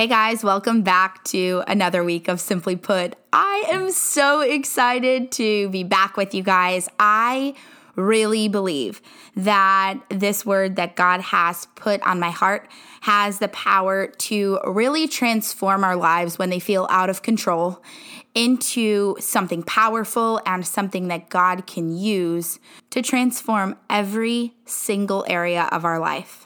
Hey guys, welcome back to another week of Simply Put. I am so excited to be back with you guys. I really believe that this word that God has put on my heart has the power to really transform our lives when they feel out of control into something powerful and something that God can use to transform every single area of our life.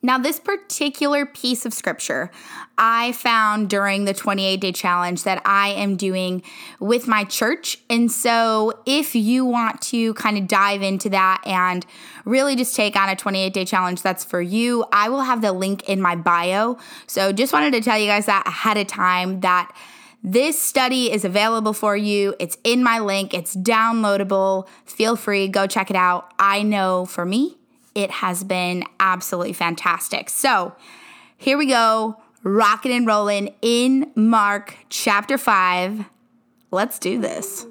Now, this particular piece of scripture I found during the 28 day challenge that I am doing with my church. And so, if you want to kind of dive into that and really just take on a 28 day challenge that's for you, I will have the link in my bio. So, just wanted to tell you guys that ahead of time that. This study is available for you. It's in my link, it's downloadable. Feel free, go check it out. I know for me, it has been absolutely fantastic. So here we go, rocking and rolling in Mark chapter 5. Let's do this.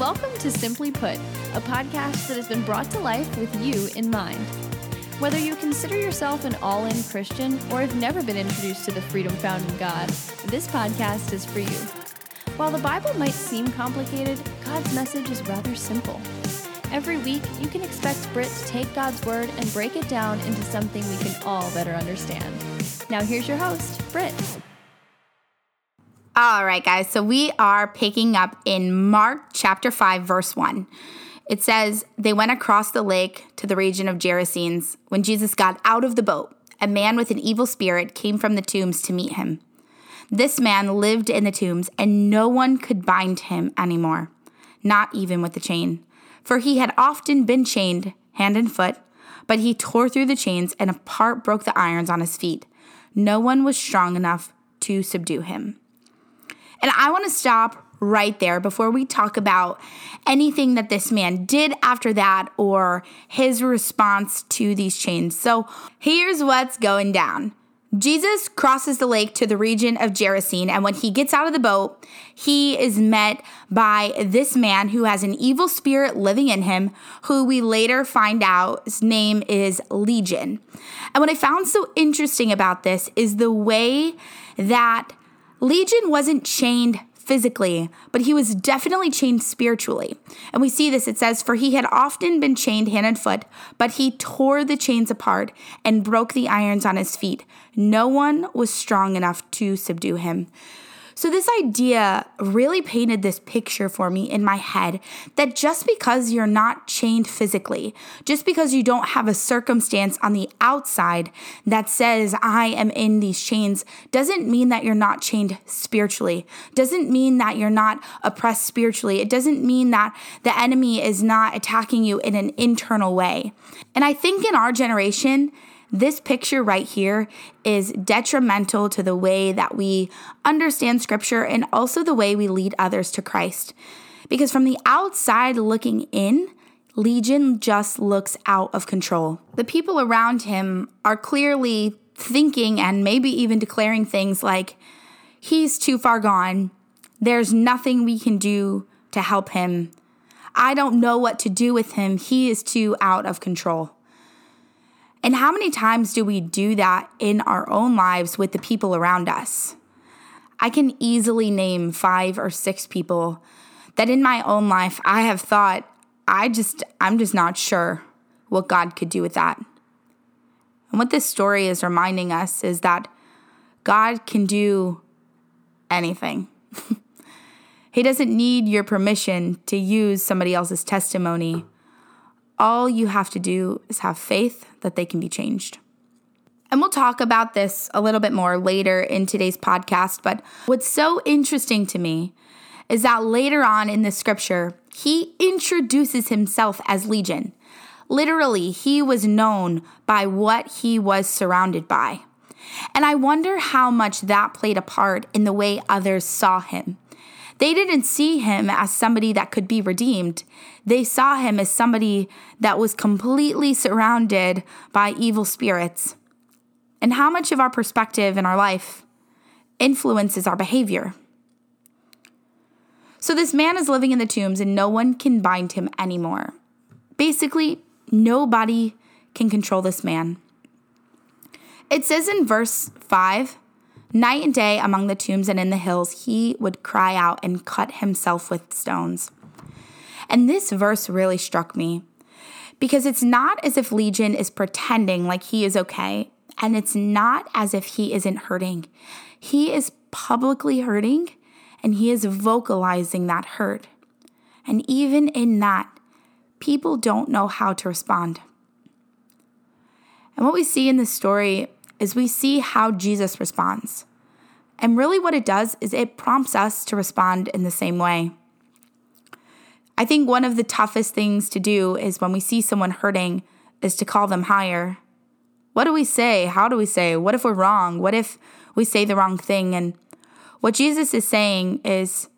Welcome to Simply Put, a podcast that has been brought to life with you in mind. Whether you consider yourself an all in Christian or have never been introduced to the freedom found in God, this podcast is for you. While the Bible might seem complicated, God's message is rather simple. Every week, you can expect Britt to take God's Word and break it down into something we can all better understand. Now, here's your host, Britt. All right, guys, so we are picking up in Mark chapter 5, verse 1. It says, They went across the lake to the region of Gerasenes. When Jesus got out of the boat, a man with an evil spirit came from the tombs to meet him. This man lived in the tombs, and no one could bind him anymore, not even with a chain. For he had often been chained hand and foot, but he tore through the chains and apart broke the irons on his feet. No one was strong enough to subdue him. And I want to stop right there before we talk about anything that this man did after that or his response to these chains. So here's what's going down. Jesus crosses the lake to the region of Gerasene, and when he gets out of the boat, he is met by this man who has an evil spirit living in him, who we later find out his name is Legion. And what I found so interesting about this is the way that Legion wasn't chained physically, but he was definitely chained spiritually. And we see this. It says, For he had often been chained hand and foot, but he tore the chains apart and broke the irons on his feet. No one was strong enough to subdue him. So, this idea really painted this picture for me in my head that just because you're not chained physically, just because you don't have a circumstance on the outside that says, I am in these chains, doesn't mean that you're not chained spiritually, doesn't mean that you're not oppressed spiritually. It doesn't mean that the enemy is not attacking you in an internal way. And I think in our generation, this picture right here is detrimental to the way that we understand scripture and also the way we lead others to Christ. Because from the outside looking in, Legion just looks out of control. The people around him are clearly thinking and maybe even declaring things like, he's too far gone. There's nothing we can do to help him. I don't know what to do with him. He is too out of control. And how many times do we do that in our own lives with the people around us? I can easily name five or six people that in my own life I have thought, I just, I'm just not sure what God could do with that. And what this story is reminding us is that God can do anything. he doesn't need your permission to use somebody else's testimony all you have to do is have faith that they can be changed. And we'll talk about this a little bit more later in today's podcast. But what's so interesting to me is that later on in the scripture, he introduces himself as Legion. Literally, he was known by what he was surrounded by. And I wonder how much that played a part in the way others saw him. They didn't see him as somebody that could be redeemed. They saw him as somebody that was completely surrounded by evil spirits. And how much of our perspective in our life influences our behavior? So this man is living in the tombs and no one can bind him anymore. Basically, nobody can control this man. It says in verse 5 Night and day among the tombs and in the hills, he would cry out and cut himself with stones. And this verse really struck me because it's not as if Legion is pretending like he is okay, and it's not as if he isn't hurting. He is publicly hurting and he is vocalizing that hurt. And even in that, people don't know how to respond. And what we see in this story is we see how Jesus responds. And really, what it does is it prompts us to respond in the same way. I think one of the toughest things to do is when we see someone hurting, is to call them higher. What do we say? How do we say? What if we're wrong? What if we say the wrong thing? And what Jesus is saying is,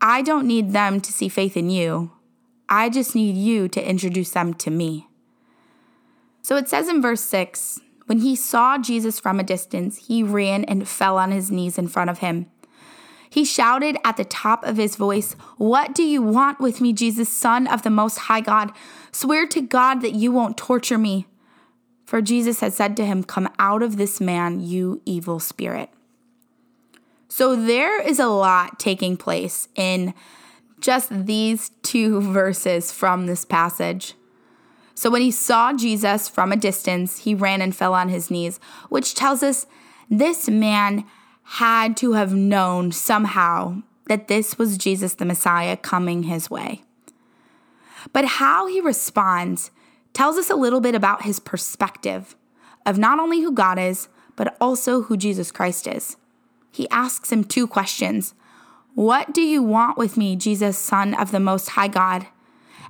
I don't need them to see faith in you. I just need you to introduce them to me. So it says in verse 6 when he saw Jesus from a distance, he ran and fell on his knees in front of him. He shouted at the top of his voice, What do you want with me, Jesus, Son of the Most High God? Swear to God that you won't torture me. For Jesus had said to him, Come out of this man, you evil spirit. So there is a lot taking place in just these two verses from this passage. So when he saw Jesus from a distance, he ran and fell on his knees, which tells us this man had to have known somehow that this was Jesus the Messiah coming his way. But how he responds tells us a little bit about his perspective of not only who God is, but also who Jesus Christ is. He asks him two questions What do you want with me, Jesus, Son of the Most High God?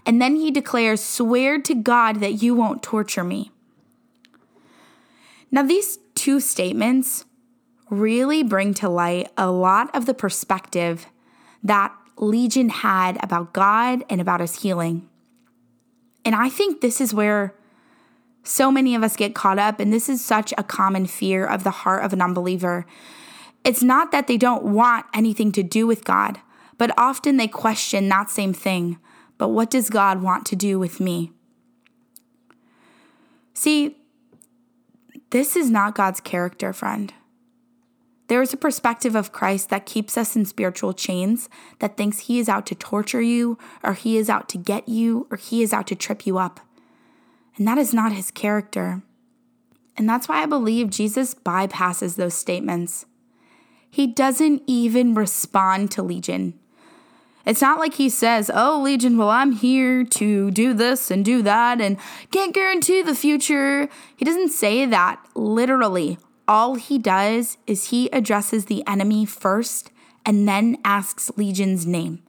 And then he declares, Swear to God that you won't torture me. Now, these two statements really bring to light a lot of the perspective that Legion had about God and about his healing. And I think this is where so many of us get caught up, and this is such a common fear of the heart of an unbeliever. It's not that they don't want anything to do with God, but often they question that same thing but what does God want to do with me? See, this is not God's character, friend. There is a perspective of Christ that keeps us in spiritual chains, that thinks he is out to torture you, or he is out to get you, or he is out to trip you up. And that is not his character. And that's why I believe Jesus bypasses those statements. He doesn't even respond to Legion. It's not like he says, Oh, Legion, well, I'm here to do this and do that and can't guarantee the future. He doesn't say that literally. All he does is he addresses the enemy first and then asks Legion's name.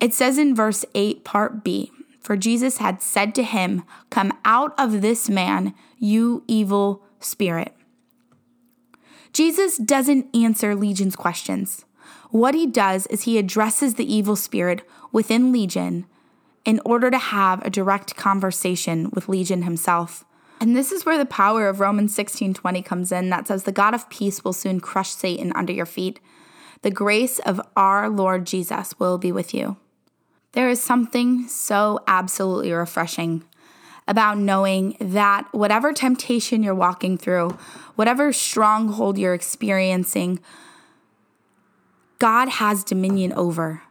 It says in verse 8, part B For Jesus had said to him, Come out of this man, you evil spirit. Jesus doesn't answer Legion's questions. What he does is he addresses the evil spirit within Legion in order to have a direct conversation with Legion himself. And this is where the power of Romans 16:20 comes in that says the God of peace will soon crush Satan under your feet. The grace of our Lord Jesus will be with you. There is something so absolutely refreshing about knowing that whatever temptation you're walking through, whatever stronghold you're experiencing, God has dominion over.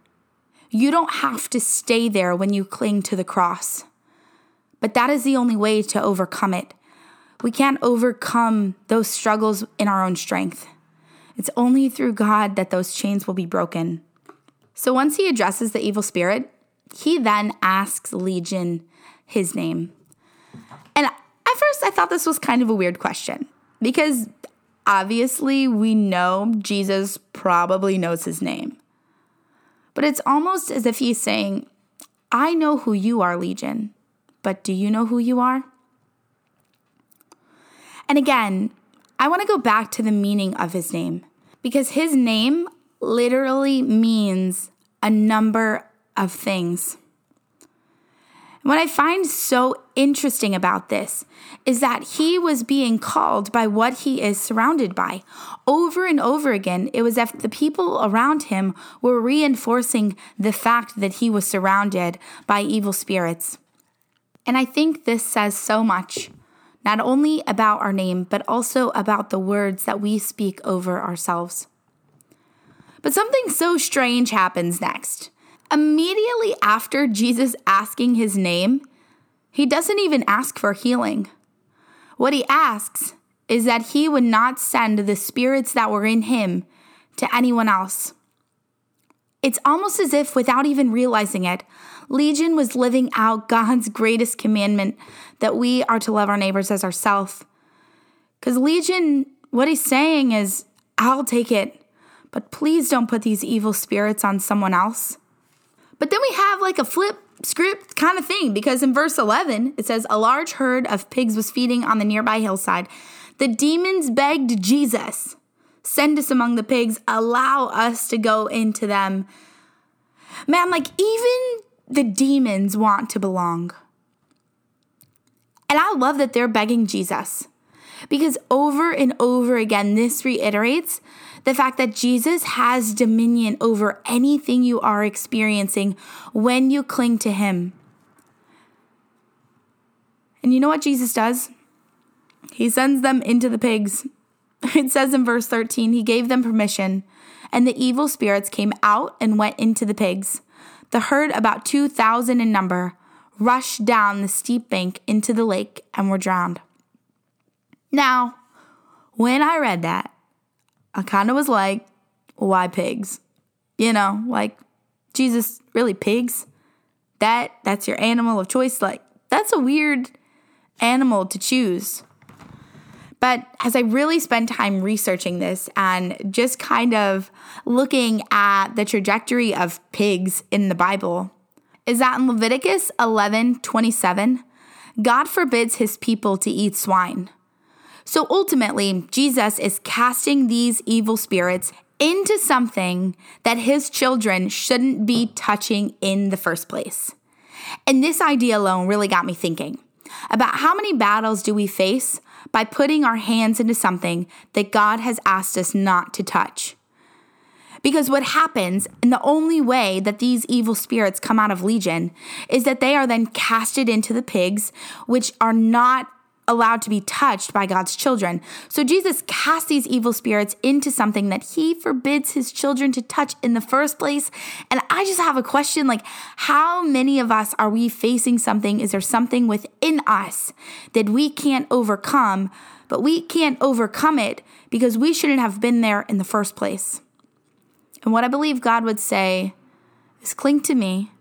You don't have to stay there when you cling to the cross. But that is the only way to overcome it. We can't overcome those struggles in our own strength. It's only through God that those chains will be broken. So once he addresses the evil spirit, he then asks Legion his name. And at first, I thought this was kind of a weird question because Obviously, we know Jesus probably knows his name. But it's almost as if he's saying, I know who you are, Legion, but do you know who you are? And again, I want to go back to the meaning of his name because his name literally means a number of things. What I find so interesting about this is that he was being called by what he is surrounded by. Over and over again, it was as if the people around him were reinforcing the fact that he was surrounded by evil spirits. And I think this says so much, not only about our name, but also about the words that we speak over ourselves. But something so strange happens next. Immediately after Jesus asking his name, he doesn't even ask for healing. What he asks is that he would not send the spirits that were in him to anyone else. It's almost as if, without even realizing it, Legion was living out God's greatest commandment that we are to love our neighbors as ourselves. Because Legion, what he's saying is, I'll take it, but please don't put these evil spirits on someone else. But then we have like a flip script kind of thing because in verse 11 it says, A large herd of pigs was feeding on the nearby hillside. The demons begged Jesus, Send us among the pigs, allow us to go into them. Man, like even the demons want to belong. And I love that they're begging Jesus because over and over again, this reiterates the fact that Jesus has dominion over anything you are experiencing when you cling to Him. And you know what Jesus does? He sends them into the pigs. It says in verse 13, He gave them permission, and the evil spirits came out and went into the pigs. The herd, about 2,000 in number, rushed down the steep bank into the lake and were drowned. Now, when I read that, I kind of was like, why pigs? You know, like Jesus, really pigs? That that's your animal of choice like that's a weird animal to choose. But as I really spent time researching this and just kind of looking at the trajectory of pigs in the Bible, is that in Leviticus 11 27, God forbids his people to eat swine. So ultimately, Jesus is casting these evil spirits into something that his children shouldn't be touching in the first place. And this idea alone really got me thinking about how many battles do we face by putting our hands into something that God has asked us not to touch. Because what happens, and the only way that these evil spirits come out of Legion, is that they are then casted into the pigs, which are not allowed to be touched by God's children. So Jesus casts these evil spirits into something that he forbids his children to touch in the first place. And I just have a question like how many of us are we facing something is there something within us that we can't overcome, but we can't overcome it because we shouldn't have been there in the first place. And what I believe God would say is cling to me,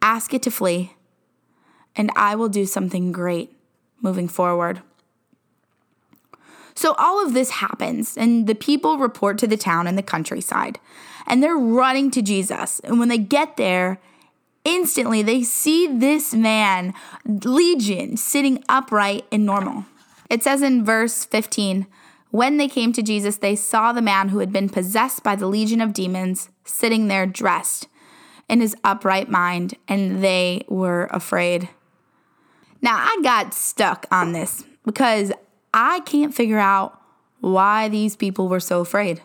ask it to flee, and I will do something great moving forward. So all of this happens, and the people report to the town and the countryside, and they're running to Jesus. And when they get there, instantly they see this man, Legion, sitting upright and normal. It says in verse 15 When they came to Jesus, they saw the man who had been possessed by the legion of demons sitting there dressed in his upright mind, and they were afraid. Now, I got stuck on this because I can't figure out why these people were so afraid.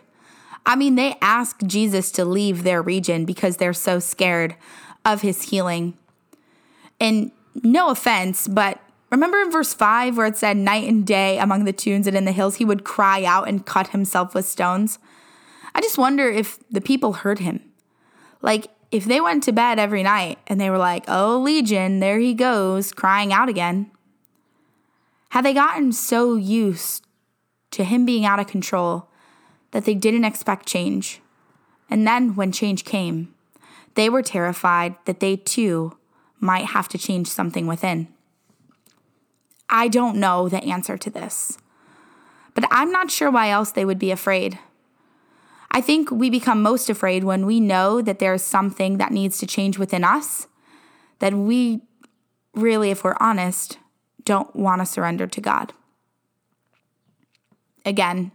I mean, they asked Jesus to leave their region because they're so scared of his healing. And no offense, but remember in verse 5 where it said, Night and day among the tombs and in the hills, he would cry out and cut himself with stones? I just wonder if the people heard him. Like, if they went to bed every night and they were like, oh, Legion, there he goes, crying out again, had they gotten so used to him being out of control that they didn't expect change? And then when change came, they were terrified that they too might have to change something within. I don't know the answer to this, but I'm not sure why else they would be afraid. I think we become most afraid when we know that there's something that needs to change within us that we really, if we're honest, don't want to surrender to God. Again,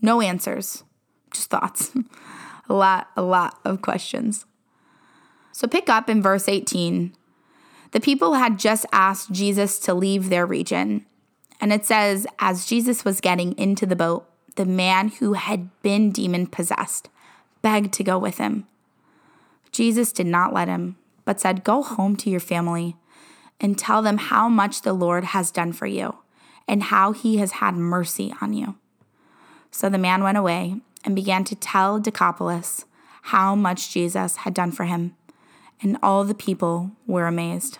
no answers, just thoughts. a lot, a lot of questions. So pick up in verse 18. The people had just asked Jesus to leave their region. And it says, as Jesus was getting into the boat, the man who had been demon possessed begged to go with him. Jesus did not let him, but said, Go home to your family and tell them how much the Lord has done for you and how he has had mercy on you. So the man went away and began to tell Decapolis how much Jesus had done for him, and all the people were amazed.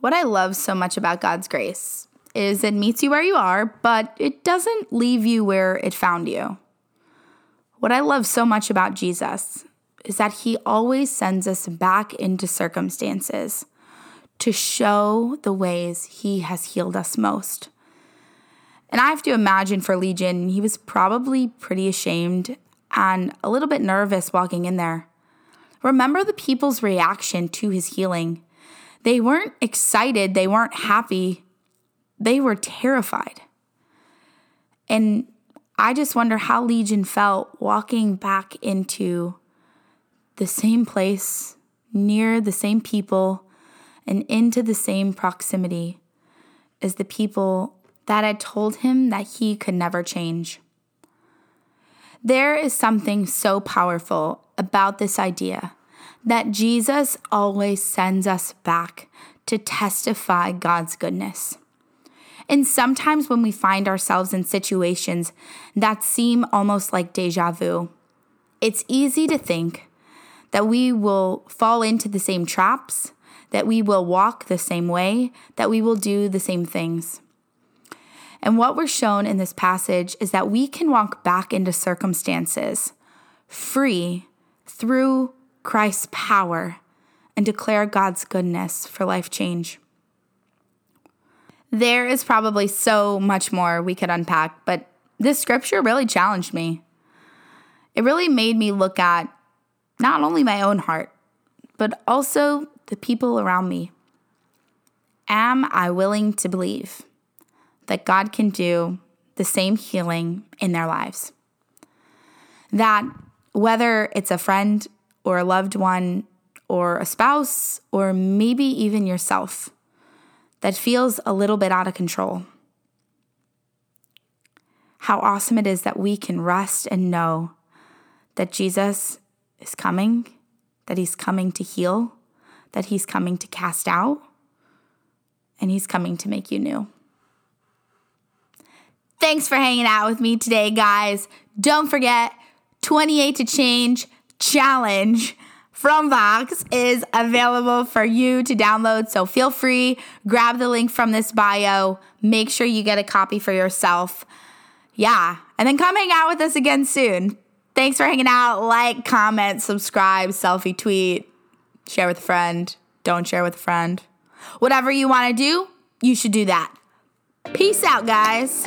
What I love so much about God's grace is it meets you where you are, but it doesn't leave you where it found you. What I love so much about Jesus is that he always sends us back into circumstances to show the ways he has healed us most. And I have to imagine for Legion, he was probably pretty ashamed and a little bit nervous walking in there. Remember the people's reaction to his healing. They weren't excited, they weren't happy, they were terrified. And I just wonder how Legion felt walking back into the same place, near the same people, and into the same proximity as the people that had told him that he could never change. There is something so powerful about this idea that Jesus always sends us back to testify God's goodness. And sometimes when we find ourselves in situations that seem almost like deja vu, it's easy to think that we will fall into the same traps, that we will walk the same way, that we will do the same things. And what we're shown in this passage is that we can walk back into circumstances free through Christ's power and declare God's goodness for life change. There is probably so much more we could unpack, but this scripture really challenged me. It really made me look at not only my own heart, but also the people around me. Am I willing to believe? that God can do the same healing in their lives. That whether it's a friend or a loved one or a spouse or maybe even yourself that feels a little bit out of control. How awesome it is that we can rest and know that Jesus is coming, that he's coming to heal, that he's coming to cast out, and he's coming to make you new. Thanks for hanging out with me today, guys. Don't forget, 28 to Change Challenge from Vox is available for you to download. So feel free, grab the link from this bio. Make sure you get a copy for yourself. Yeah. And then come hang out with us again soon. Thanks for hanging out. Like, comment, subscribe, selfie tweet, share with a friend. Don't share with a friend. Whatever you want to do, you should do that. Peace out, guys.